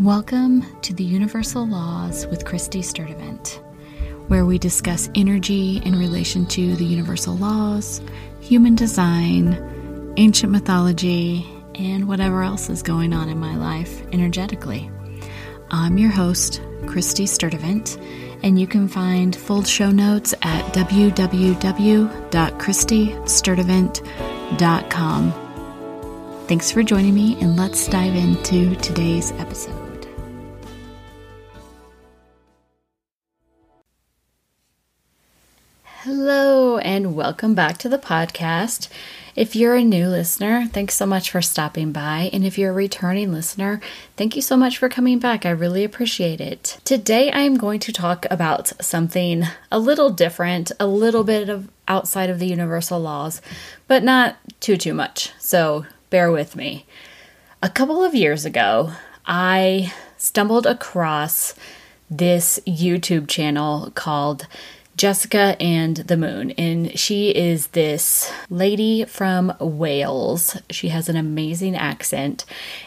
Welcome to the Universal Laws with Christy Sturdivant, where we discuss energy in relation to the universal laws, human design, ancient mythology, and whatever else is going on in my life energetically. I'm your host, Christy Sturdivant, and you can find full show notes at www.christysturdivant.com. Thanks for joining me, and let's dive into today's episode. Welcome back to the podcast. If you're a new listener, thanks so much for stopping by. And if you're a returning listener, thank you so much for coming back. I really appreciate it. Today, I am going to talk about something a little different, a little bit of outside of the universal laws, but not too, too much. So bear with me. A couple of years ago, I stumbled across this YouTube channel called Jessica and the Moon. And she is this lady from Wales. She has an amazing accent.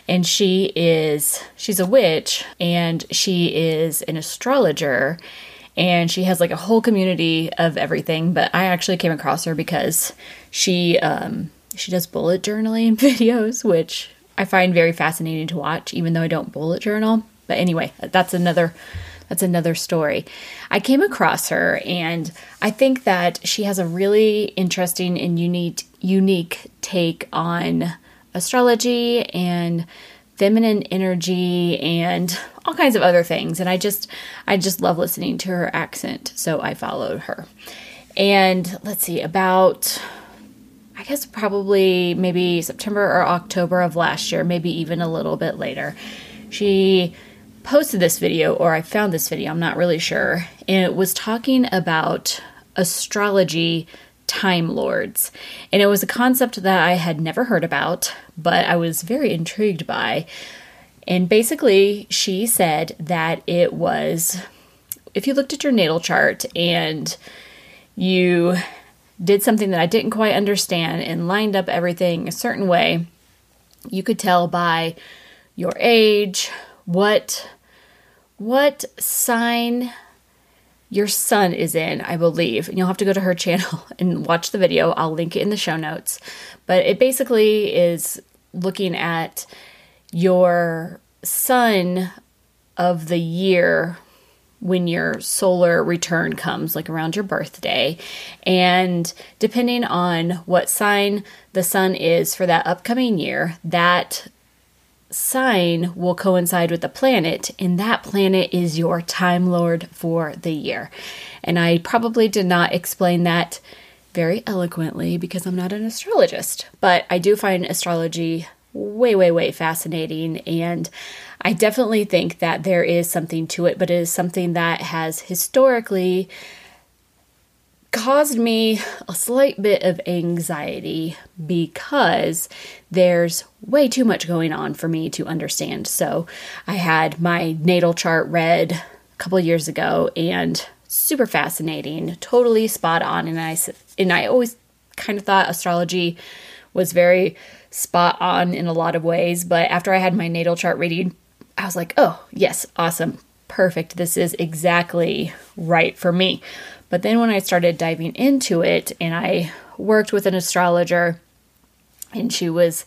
And she is, she's a witch and she is an astrologer. And she has like a whole community of everything. But I actually came across her because she, um, she does bullet journaling videos, which I find very fascinating to watch, even though I don't bullet journal. But anyway, that's another that's another story. I came across her and I think that she has a really interesting and unique unique take on astrology and feminine energy and all kinds of other things and I just I just love listening to her accent, so I followed her. And let's see about I guess probably maybe September or October of last year, maybe even a little bit later. She posted this video, or I found this video, I'm not really sure, and it was talking about astrology time lords. And it was a concept that I had never heard about, but I was very intrigued by. And basically, she said that it was if you looked at your natal chart and you did something that I didn't quite understand and lined up everything a certain way, you could tell by your age, what what sign your sun is in, I believe. And you'll have to go to her channel and watch the video. I'll link it in the show notes. But it basically is looking at your sun of the year when your solar return comes, like around your birthday. And depending on what sign the sun is for that upcoming year, that sign will coincide with the planet, and that planet is your Time Lord for the year. And I probably did not explain that very eloquently because I'm not an astrologist, but I do find astrology way, way, way fascinating. And I definitely think that there is something to it, but it is something that has historically caused me a slight bit of anxiety because there's way too much going on for me to understand. So, I had my natal chart read a couple years ago and super fascinating, totally spot on and I and I always kind of thought astrology was very spot on in a lot of ways, but after I had my natal chart reading, I was like, "Oh, yes, awesome. Perfect. This is exactly right for me." But then when I started diving into it and I worked with an astrologer and she was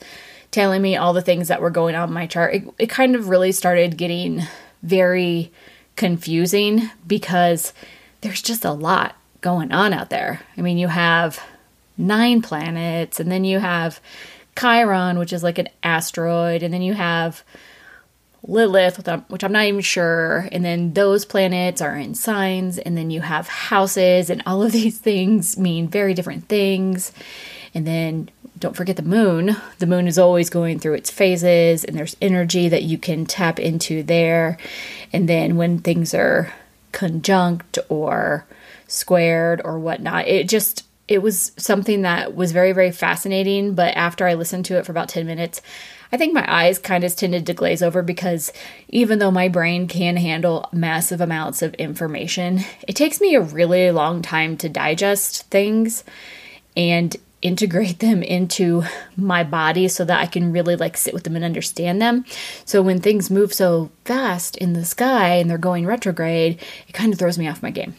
telling me all the things that were going on in my chart, it, it kind of really started getting very confusing because there's just a lot going on out there. I mean, you have nine planets, and then you have Chiron, which is like an asteroid, and then you have Lilith, um, which I'm not even sure. And then those planets are in signs, and then you have houses, and all of these things mean very different things. And then don't forget the moon. The moon is always going through its phases, and there's energy that you can tap into there. And then when things are conjunct or squared or whatnot, it just it was something that was very very fascinating. But after I listened to it for about ten minutes, I think my eyes kind of tended to glaze over because even though my brain can handle massive amounts of information, it takes me a really long time to digest things. And integrate them into my body so that I can really like sit with them and understand them. So when things move so fast in the sky and they're going retrograde, it kind of throws me off my game.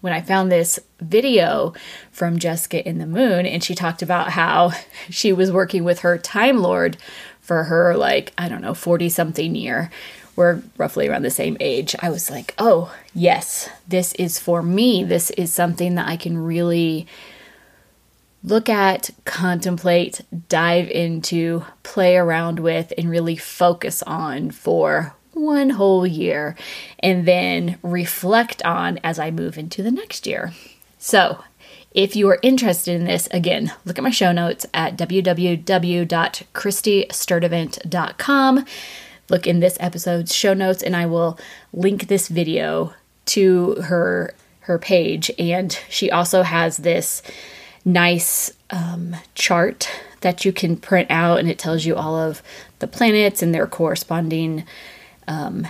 When I found this video from Jessica and the Moon, and she talked about how she was working with her Time Lord for her, like, I don't know, 40 something year. We're roughly around the same age. I was like, oh, yes, this is for me. This is something that I can really look at, contemplate, dive into, play around with, and really focus on for one whole year, and then reflect on as I move into the next year. So, if you are interested in this, again, look at my show notes at www.christysturdivant.com. Look in this episode's show notes, and I will link this video to her her page. And she also has this nice um, chart that you can print out, and it tells you all of the planets and their corresponding um,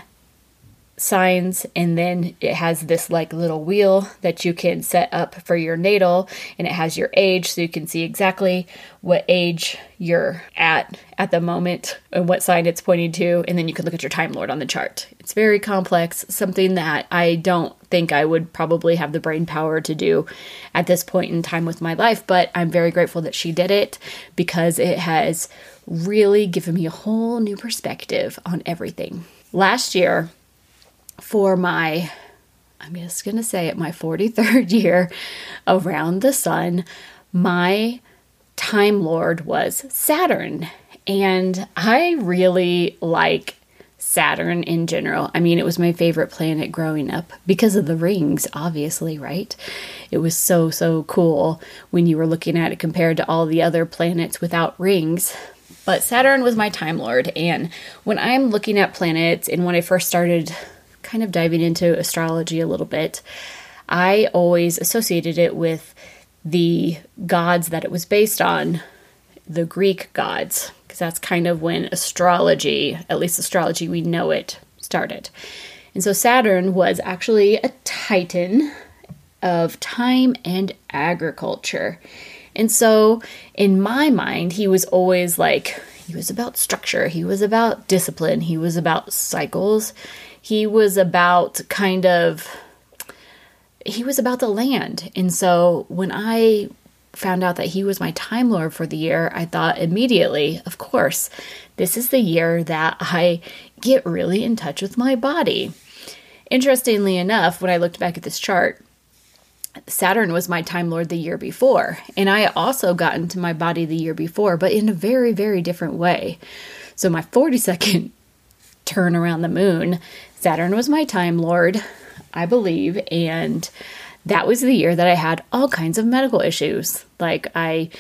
signs and then it has this like little wheel that you can set up for your natal and it has your age so you can see exactly what age you're at at the moment and what sign it's pointing to and then you can look at your time lord on the chart. It's very complex something that i don't think i would probably have the brain power to do at this point in time with my life but i'm very grateful that she did it because it has really given me a whole new perspective on everything last year for my, I'm just going to say it, my 43rd year around the sun, my Time Lord was Saturn. And I really like Saturn in general. I mean, it was my favorite planet growing up because of the rings, obviously, right? It was so, so cool when you were looking at it compared to all the other planets without rings. But Saturn was my Time Lord. And when I'm looking at planets, and when I first started kind of diving into astrology a little bit, I always associated it with the gods that it was based on, the Greek gods, because that's kind of when astrology, at least astrology we know it, started. And so Saturn was actually a titan of time and agriculture. And so in my mind, he was always like, he was about structure, he was about discipline, he was about cycles, he was about kind of he was about the land. And so when I found out that he was my time lord for the year, I thought immediately, of course, this is the year that I get really in touch with my body. Interestingly enough, when I looked back at this chart, Saturn was my time lord the year before, and I also got into my body the year before, but in a very, very different way. So, my 42nd turn around the moon, Saturn was my time lord, I believe, and that was the year that I had all kinds of medical issues. Like I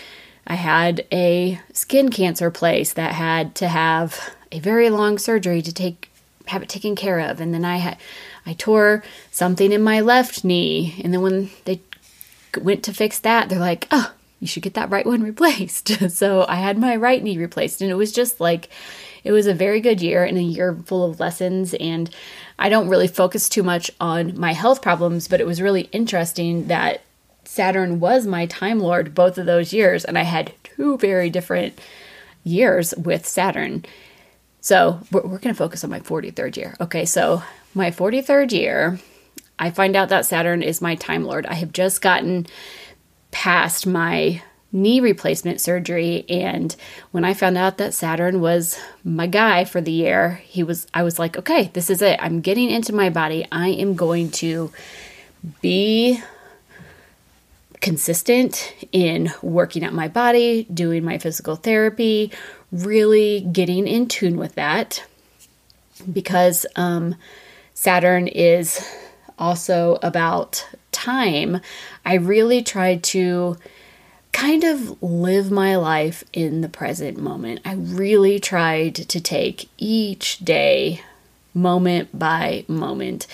I had a skin cancer place that had to have a very long surgery to take have it taken care of and then I had I tore something in my left knee and then when they went to fix that they're like, "Oh, you should get that right one replaced." so I had my right knee replaced and it was just like it was a very good year and a year full of lessons. And I don't really focus too much on my health problems, but it was really interesting that Saturn was my Time Lord both of those years. And I had two very different years with Saturn. So we're, we're going to focus on my 43rd year. Okay, so my 43rd year, I find out that Saturn is my Time Lord. I have just gotten past my knee replacement surgery and when I found out that Saturn was my guy for the year, he was I was like, "Okay, this is it. I'm getting into my body. I am going to be consistent in working at my body, doing my physical therapy, really getting in tune with that because um, Saturn is also about time. I really tried to kind of live my life in the present moment. I really tried to take each day moment by moment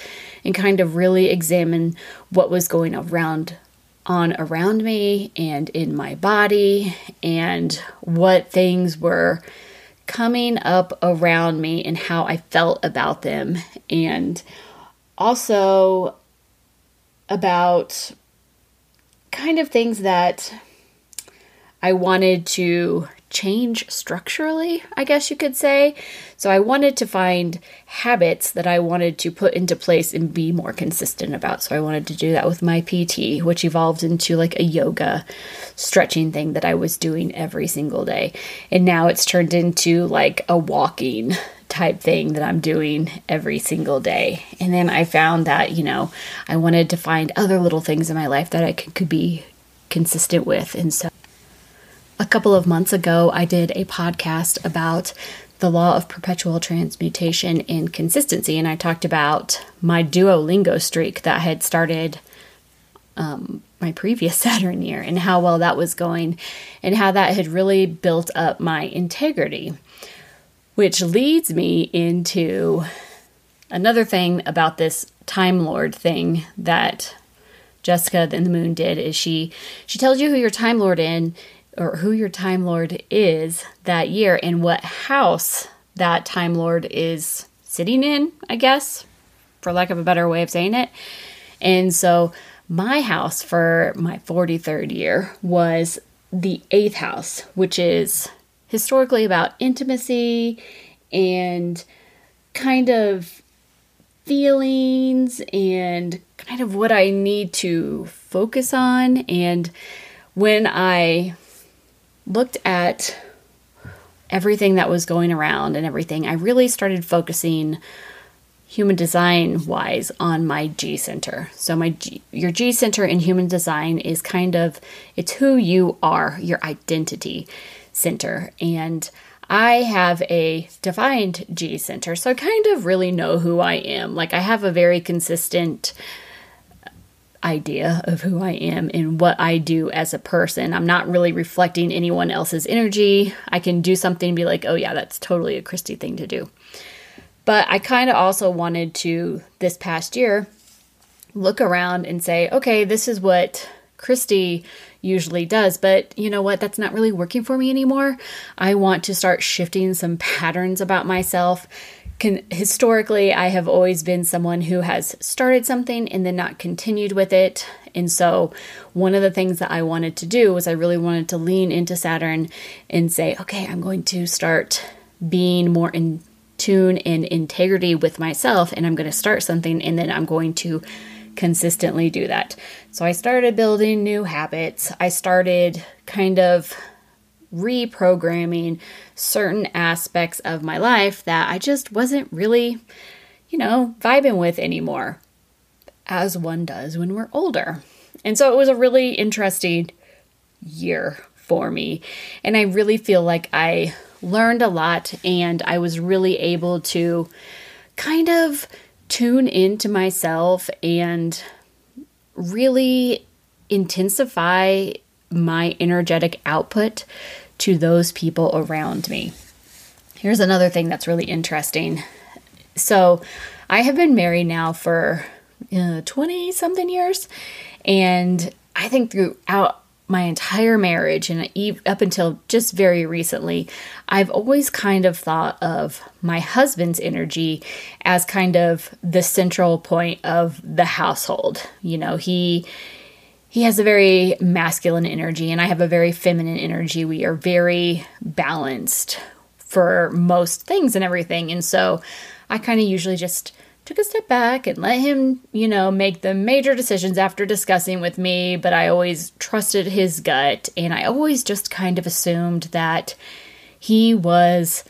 and kind of really examine what was going around on around me and in my body and what things were coming up around me and how I felt about them and also about kind of things that I wanted to change structurally, I guess you could say. So I wanted to find habits that I wanted to put into place and be more consistent about. So I wanted to do that with my PT, which evolved into like a yoga stretching thing that I was doing every single day. And now it's turned into like a walking type thing that I'm doing every single day. And then I found that, you know, I wanted to find other little things in my life that I could, could be consistent with. And so a couple of months ago, I did a podcast about the law of perpetual transmutation and consistency, and I talked about my Duolingo streak that had started um, my previous Saturn year and how well that was going, and how that had really built up my integrity. Which leads me into another thing about this Time Lord thing that Jessica and the Moon did is she she tells you who your Time Lord in or who your Time Lord is that year and what house that Time Lord is sitting in, I guess, for lack of a better way of saying it. And so my house for my 43rd year was the eighth house, which is historically about intimacy and kind of feelings and kind of what I need to focus on. And when I looked at everything that was going around and everything, I really started focusing human design wise on my G center. So my G, your G center in human design is kind of it's who you are, your identity center. And I have a defined G center, so I kind of really know who I am. Like I have a very consistent idea of who I am and what I do as a person. I'm not really reflecting anyone else's energy. I can do something and be like, oh, yeah, that's totally a Christy thing to do. But I kind of also wanted to, this past year, look around and say, okay, this is what Christy usually does, but you know what? That's not really working for me anymore. I want to start shifting some patterns about myself can, historically, I have always been someone who has started something and then not continued with it. And so, one of the things that I wanted to do was I really wanted to lean into Saturn and say, okay, I'm going to start being more in tune and integrity with myself, and I'm going to start something, and then I'm going to consistently do that. So, I started building new habits. I started kind of reprogramming certain aspects of my life that I just wasn't really, you know, vibing with anymore, as one does when we're older. And so it was a really interesting year for me. And I really feel like I learned a lot and I was really able to kind of tune into myself and really intensify my energetic output to those people around me. Here's another thing that's really interesting. So, I have been married now for 20 uh, something years, and I think throughout my entire marriage and up until just very recently, I've always kind of thought of my husband's energy as kind of the central point of the household. You know, he he has a very masculine energy and I have a very feminine energy. We are very balanced for most things and everything. And so I kind of usually just took a step back and let him, you know, make the major decisions after discussing with me, but I always trusted his gut and I always just kind of assumed that he was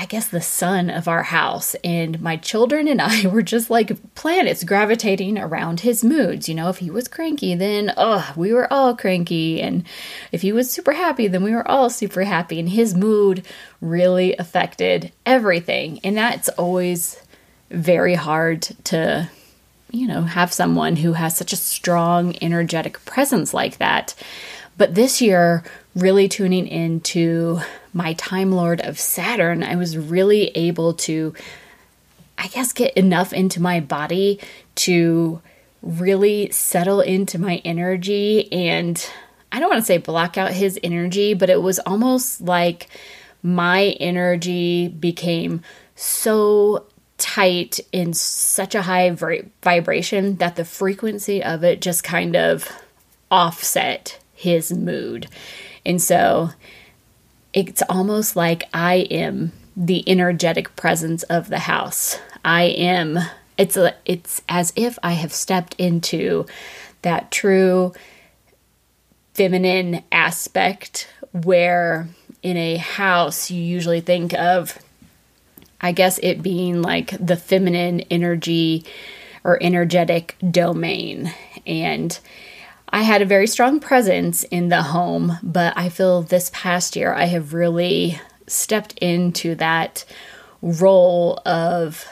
I guess, the sun of our house. And my children and I were just like planets gravitating around his moods. You know, if he was cranky, then, oh, we were all cranky. And if he was super happy, then we were all super happy. And his mood really affected everything. And that's always very hard to, you know, have someone who has such a strong, energetic presence like that. But this year, really tuning into my Time Lord of Saturn, I was really able to, I guess, get enough into my body to really settle into my energy. And I don't want to say block out his energy, but it was almost like my energy became so tight in such a high vibration that the frequency of it just kind of offset his mood. And so it's almost like I am the energetic presence of the house. I am it's a, it's as if I have stepped into that true feminine aspect where in a house you usually think of I guess it being like the feminine energy or energetic domain and I had a very strong presence in the home, but I feel this past year I have really stepped into that role of,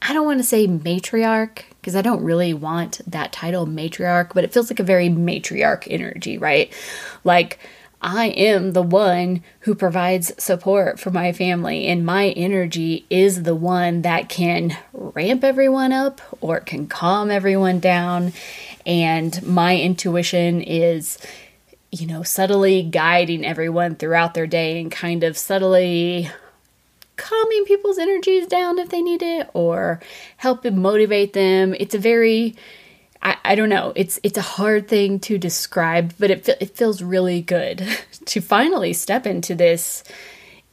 I don't want to say matriarch, because I don't really want that title matriarch, but it feels like a very matriarch energy, right? Like, I am the one who provides support for my family, and my energy is the one that can ramp everyone up or can calm everyone down and my intuition is you know subtly guiding everyone throughout their day and kind of subtly calming people's energies down if they need it or helping motivate them. It's a very I, I don't know it's it's a hard thing to describe but it, it feels really good to finally step into this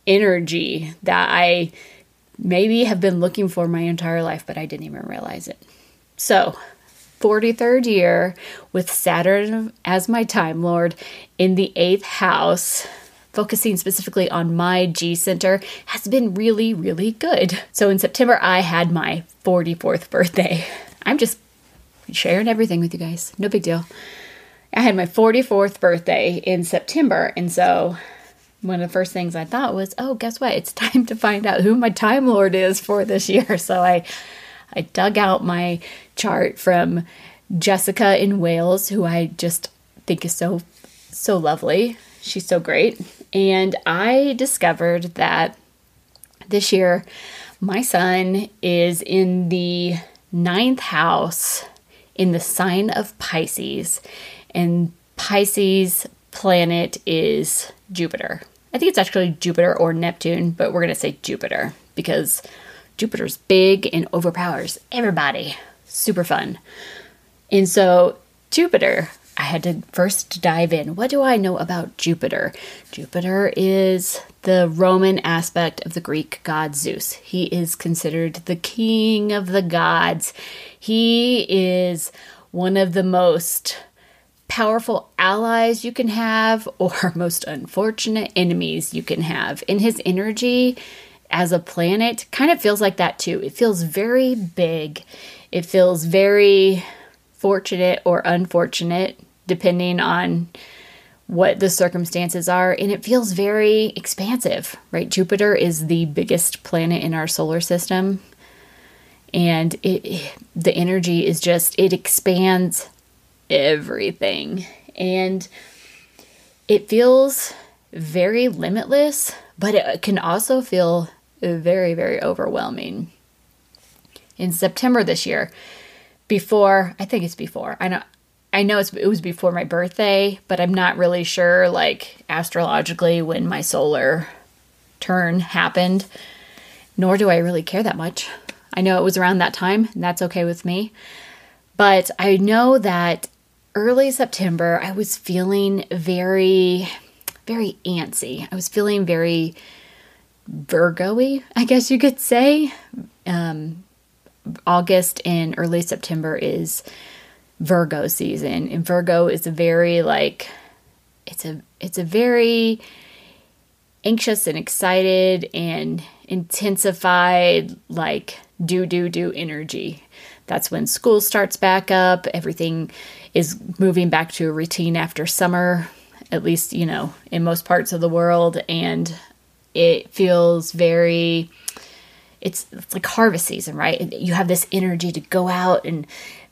energy that i maybe have been looking for my entire life but i didn't even realize it. So 43rd year with Saturn as my Time Lord in the eighth house focusing specifically on my G center has been really, really good. So in September, I had my 44th birthday. I'm just sharing everything with you guys. No big deal. I had my 44th birthday in September. And so one of the first things I thought was, oh, guess what? It's time to find out who my Time Lord is for this year. So I I dug out my chart from Jessica in Wales, who I just think is so, so lovely. She's so great. And I discovered that this year my sun is in the ninth house in the sign of Pisces. And Pisces planet is Jupiter. I think it's actually Jupiter or Neptune, but we're going to say Jupiter because Jupiter's big and overpowers everybody. Super fun. And so, Jupiter, I had to first dive in. What do I know about Jupiter? Jupiter is the Roman aspect of the Greek god Zeus. He is considered the king of the gods. He is one of the most powerful allies you can have or most unfortunate enemies you can have. In his energy, as a planet kind of feels like that too. It feels very big. It feels very fortunate or unfortunate, depending on what the circumstances are. And it feels very expansive, right? Jupiter is the biggest planet in our solar system. And it, the energy is just, it expands everything. And it feels very limitless, but it can also feel very, very overwhelming. In September this year, before I think it's before I know I know it was before my birthday, but I'm not really sure like astrologically when my solar turn happened. Nor do I really care that much. I know it was around that time, and that's okay with me. But I know that early September, I was feeling very, very antsy. I was feeling very Virgo I guess you could say. Um, August and early September is Virgo season, and Virgo is a very like it's a it's a very anxious and excited and intensified like do do do energy. That's when school starts back up, everything is moving back to a routine after summer, at least, you know, in most parts of the world and it feels very it's, it's like harvest season, right? You have this energy to go out and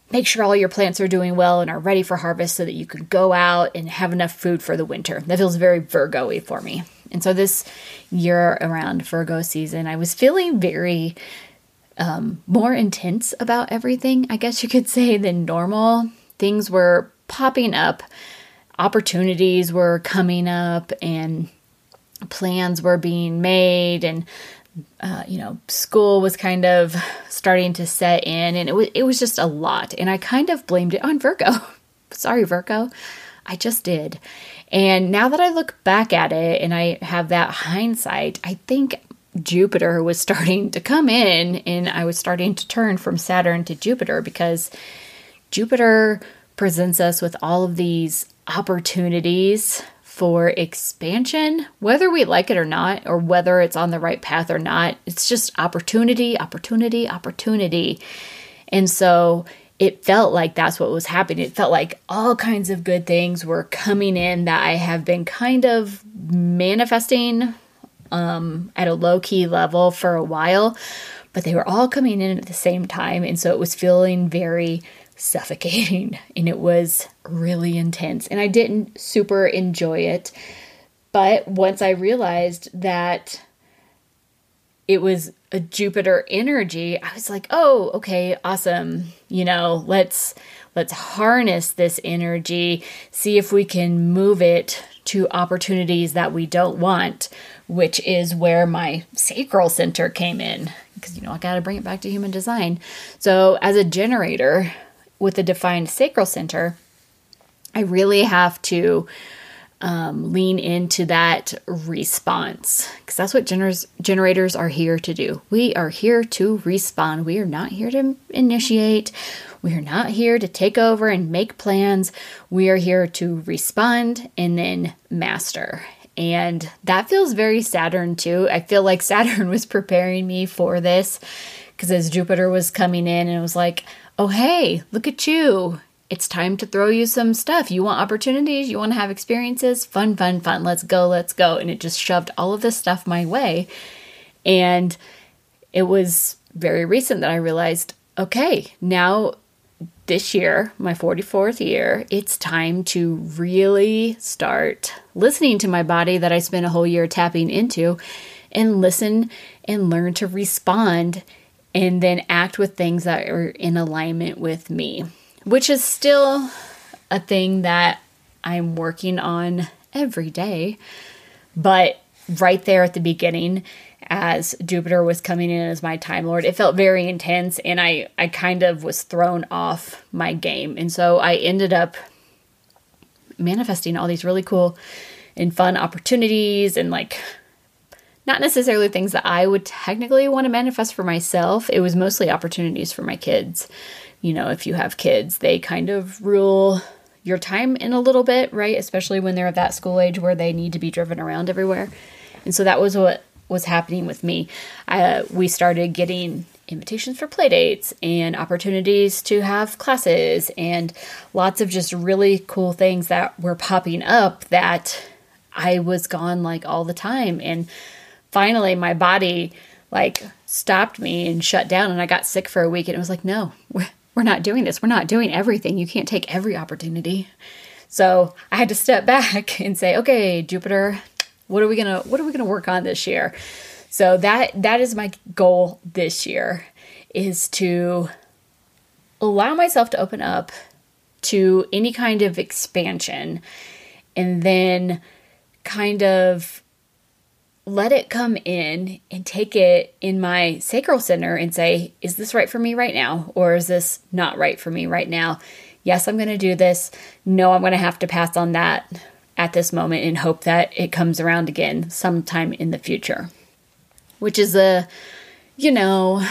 make sure all your plants are doing well and are ready for harvest so that you can go out and have enough food for the winter. That feels very Virgo-y for me. And so this year around Virgo season, I was feeling very um, more intense about everything, I guess you could say, than normal. Things were popping up, opportunities were coming up, and plans were being made and uh, you know school was kind of starting to set in and it was it was just a lot and I kind of blamed it on Virgo sorry Virgo I just did. And now that I look back at it and I have that hindsight, I think Jupiter was starting to come in and I was starting to turn from Saturn to Jupiter because Jupiter presents us with all of these opportunities for expansion, whether we like it or not, or whether it's on the right path or not. It's just opportunity, opportunity, opportunity. And so it felt like that's what was happening. It felt like all kinds of good things were coming in that I have been kind of manifesting um, at a low key level for a while, but they were all coming in at the same time. And so it was feeling very suffocating and it was really intense. And I didn't super enjoy it. But once I realized that it was a Jupiter energy, I was like, "Oh, okay, awesome. You know, let's let's harness this energy, see if we can move it to opportunities that we don't want, which is where my sacral center came in because you know, I got to bring it back to human design. So, as a generator, with a defined sacral center, I really have to um, lean into that response because that's what gener- generators are here to do. We are here to respond. We are not here to initiate. We are not here to take over and make plans. We are here to respond and then master. And that feels very Saturn too. I feel like Saturn was preparing me for this because as Jupiter was coming in and it was like, oh, hey, look at you. It's time to throw you some stuff. You want opportunities? You want to have experiences? Fun, fun, fun. Let's go, let's go. And it just shoved all of this stuff my way. And it was very recent that I realized okay, now this year, my 44th year, it's time to really start listening to my body that I spent a whole year tapping into and listen and learn to respond and then act with things that are in alignment with me, which is still a thing that I'm working on every day. But right there at the beginning, as Jupiter was coming in as my Time Lord, it felt very intense and I, I kind of was thrown off my game. And so I ended up manifesting all these really cool and fun opportunities and like not necessarily things that I would technically want to manifest for myself. It was mostly opportunities for my kids. You know, if you have kids, they kind of rule your time in a little bit, right? Especially when they're at that school age where they need to be driven around everywhere. And so that was what was happening with me. Uh, we started getting invitations for playdates and opportunities to have classes and lots of just really cool things that were popping up that I was gone like all the time. And finally my body like stopped me and shut down and I got sick for a week and it was like, no, we're, not doing this. We're not doing everything. You can't take every opportunity. So I had to step back and say, okay, Jupiter, what are we gonna what are we gonna work on this year? So that that is my goal this year is to allow myself to open up to any kind of expansion and then kind of let it come in and take it in my sacral center and say, is this right for me right now? Or is this not right for me right now? Yes, I'm going to do this. No, I'm going to have to pass on that at this moment and hope that it comes around again sometime in the future. Which is a, you know,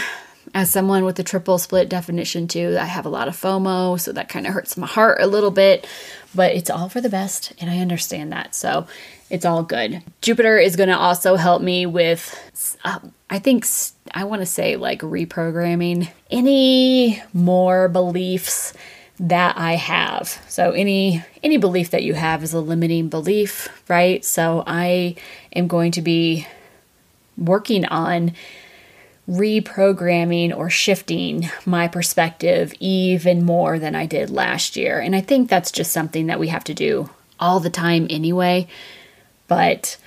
as someone with a triple split definition too, I have a lot of FOMO, so that kind of hurts my heart a little bit, but it's all for the best, and I understand that. So it's all good. Jupiter is going to also help me with, uh, I think, I want to say like reprogramming any more beliefs that I have. So any any belief that you have is a limiting belief, right? So I am going to be working on reprogramming or shifting my perspective even more than I did last year. And I think that's just something that we have to do all the time anyway. But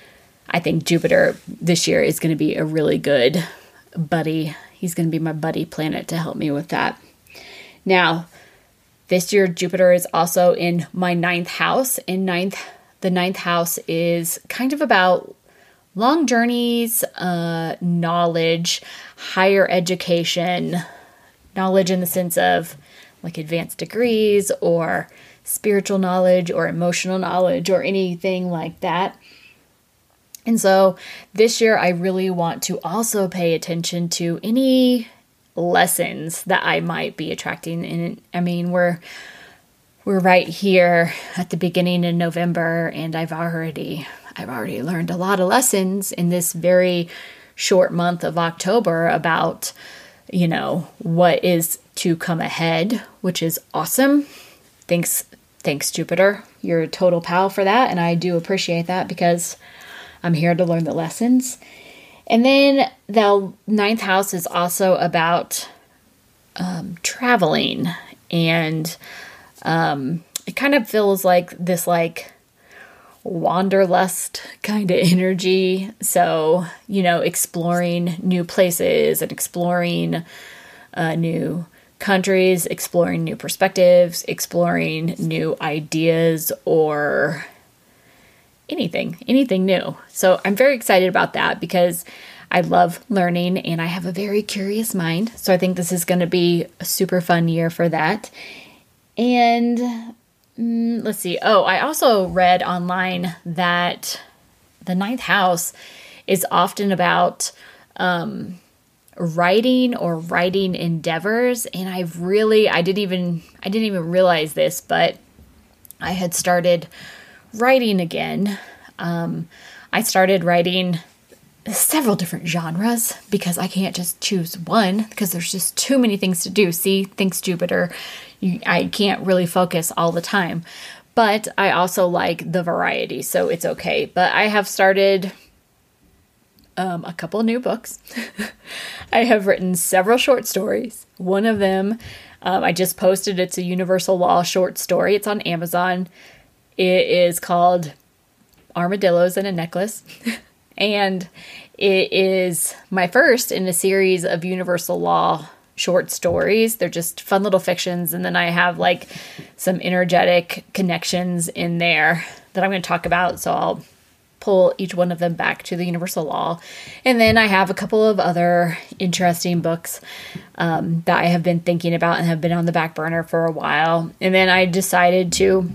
I think Jupiter this year is going to be a really good buddy. He's going to be my buddy planet to help me with that. Now, this year Jupiter is also in my ninth house. In ninth, the ninth house is kind of about long journeys, uh, knowledge, higher education, knowledge in the sense of like advanced degrees or spiritual knowledge or emotional knowledge or anything like that. And so this year, I really want to also pay attention to any lessons that I might be attracting. And I mean, we're we're right here at the beginning of November, and I've already I've already learned a lot of lessons in this very short month of October about you know what is to come ahead, which is awesome. Thanks thanks Jupiter. You're a total pal for that, and I do appreciate that because I'm here to learn the lessons. And then the ninth house is also about um, traveling, and um, it kind of feels like this like wanderlust kind of energy. So, you know, exploring new places and exploring uh, new countries, exploring new perspectives, exploring new ideas or anything, anything new. So I'm very excited about that because I love learning and I have a very curious mind. So I think this is going to be a super fun year for that. And mm, let's see. Oh, I also read online that the ninth house is often about um, writing or writing endeavors. And I've really, I didn't even, I didn't even realize this, but I had started writing again. Um, I started writing several different genres because I can't just choose one because there's just too many things to do. See, thanks Jupiter, you, I can't really focus all the time. But I also like the variety, so it's okay. But I have started um, a couple new books. I have written several short stories. One of them um, I just posted. It's a Universal Law short story. It's on Amazon. It is called Armadillos and a Necklace. and it is my first in a series of Universal Law short stories. They're just fun little fictions. And then I have like some energetic connections in there that I'm going to talk about. So I'll pull each one of them back to the Universal Law. And then I have a couple of other interesting books um, that I have been thinking about and have been on the back burner for a while. And then I decided to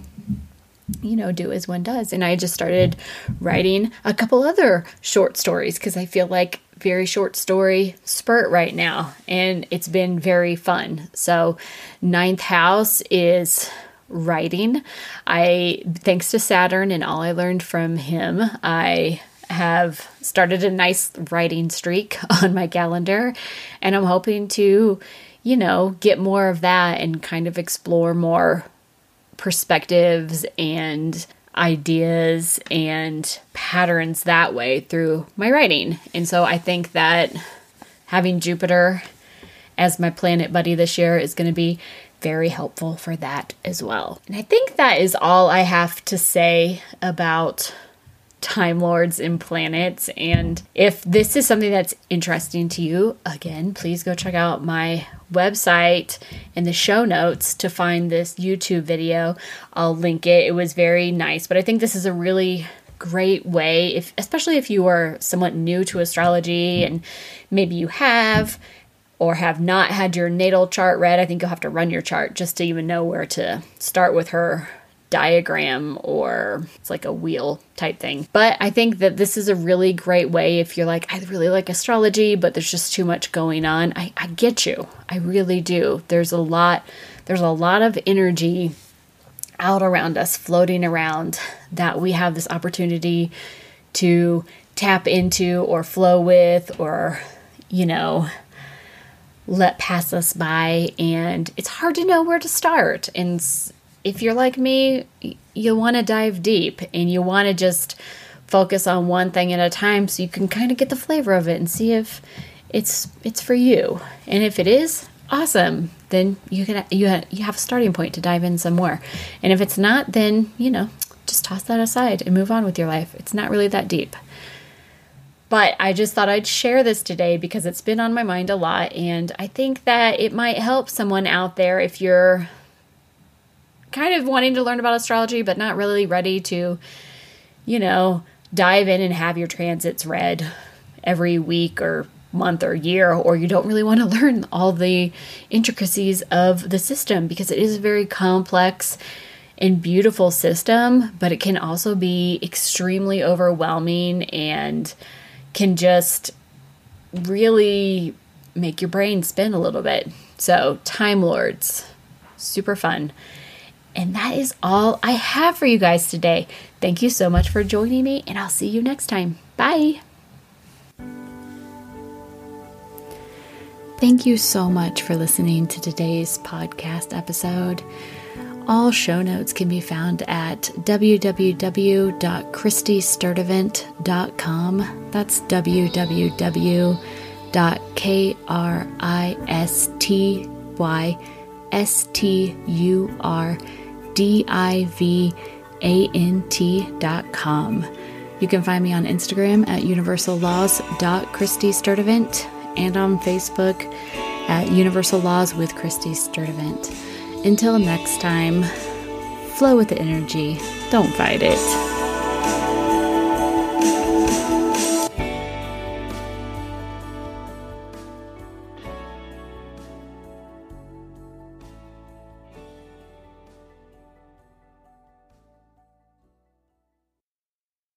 you know, do as one does. And I just started writing a couple other short stories because I feel like very short story spurt right now and it's been very fun. So, ninth house is writing. I, thanks to Saturn and all I learned from him, I have started a nice writing streak on my calendar and I'm hoping to, you know, get more of that and kind of explore more perspectives and ideas and patterns that way through my writing. And so I think that having Jupiter as my planet buddy this year is going to be very helpful for that as well. And I think that is all I have to say about Time Lords and planets. And if this is something that's interesting to you, again, please go check out my website in the show notes to find this YouTube video. I'll link it. It was very nice, but I think this is a really great way if especially if you are somewhat new to astrology and maybe you have or have not had your natal chart read, I think you'll have to run your chart just to even know where to start with her diagram or it's like a wheel type thing. But I think that this is a really great way if you're like, I really like astrology, but there's just too much going on. I, I get you. I really do. There's a lot, there's a lot of energy out around us, floating around, that we have this opportunity to tap into or flow with or, you know, let pass us by. And it's hard to know where to start. And if you're like me, you want to dive deep and you want to just focus on one thing at a time so you can kind of get the flavor of it and see if it's it's for you. And if it is, awesome. Then you can you have, you have a starting point to dive in some more. And if it's not, then, you know, just toss that aside and move on with your life. It's not really that deep. But I just thought I'd share this today because it's been on my mind a lot and I think that it might help someone out there if you're kind of wanting to learn about astrology, but not really ready to, you know, dive in and have your transits read every week or month or year, or you don't really want to learn all the intricacies of the system because it is a very complex and beautiful system, but it can also be extremely overwhelming and can just really make your brain spin a little bit. So, Time Lords, super fun. And that is all I have for you guys today. Thank you so much for joining me, and I'll see you next time. Bye. Thank you so much for listening to today's podcast episode. All show notes can be found at www.christysturdivant.com. That's www.christysturdivant.com. You can find me on Instagram at universallaws.christysturdivant and on Facebook at Universal Laws with Christy Sturdivant. Until next time, flow with the energy. Don't fight it.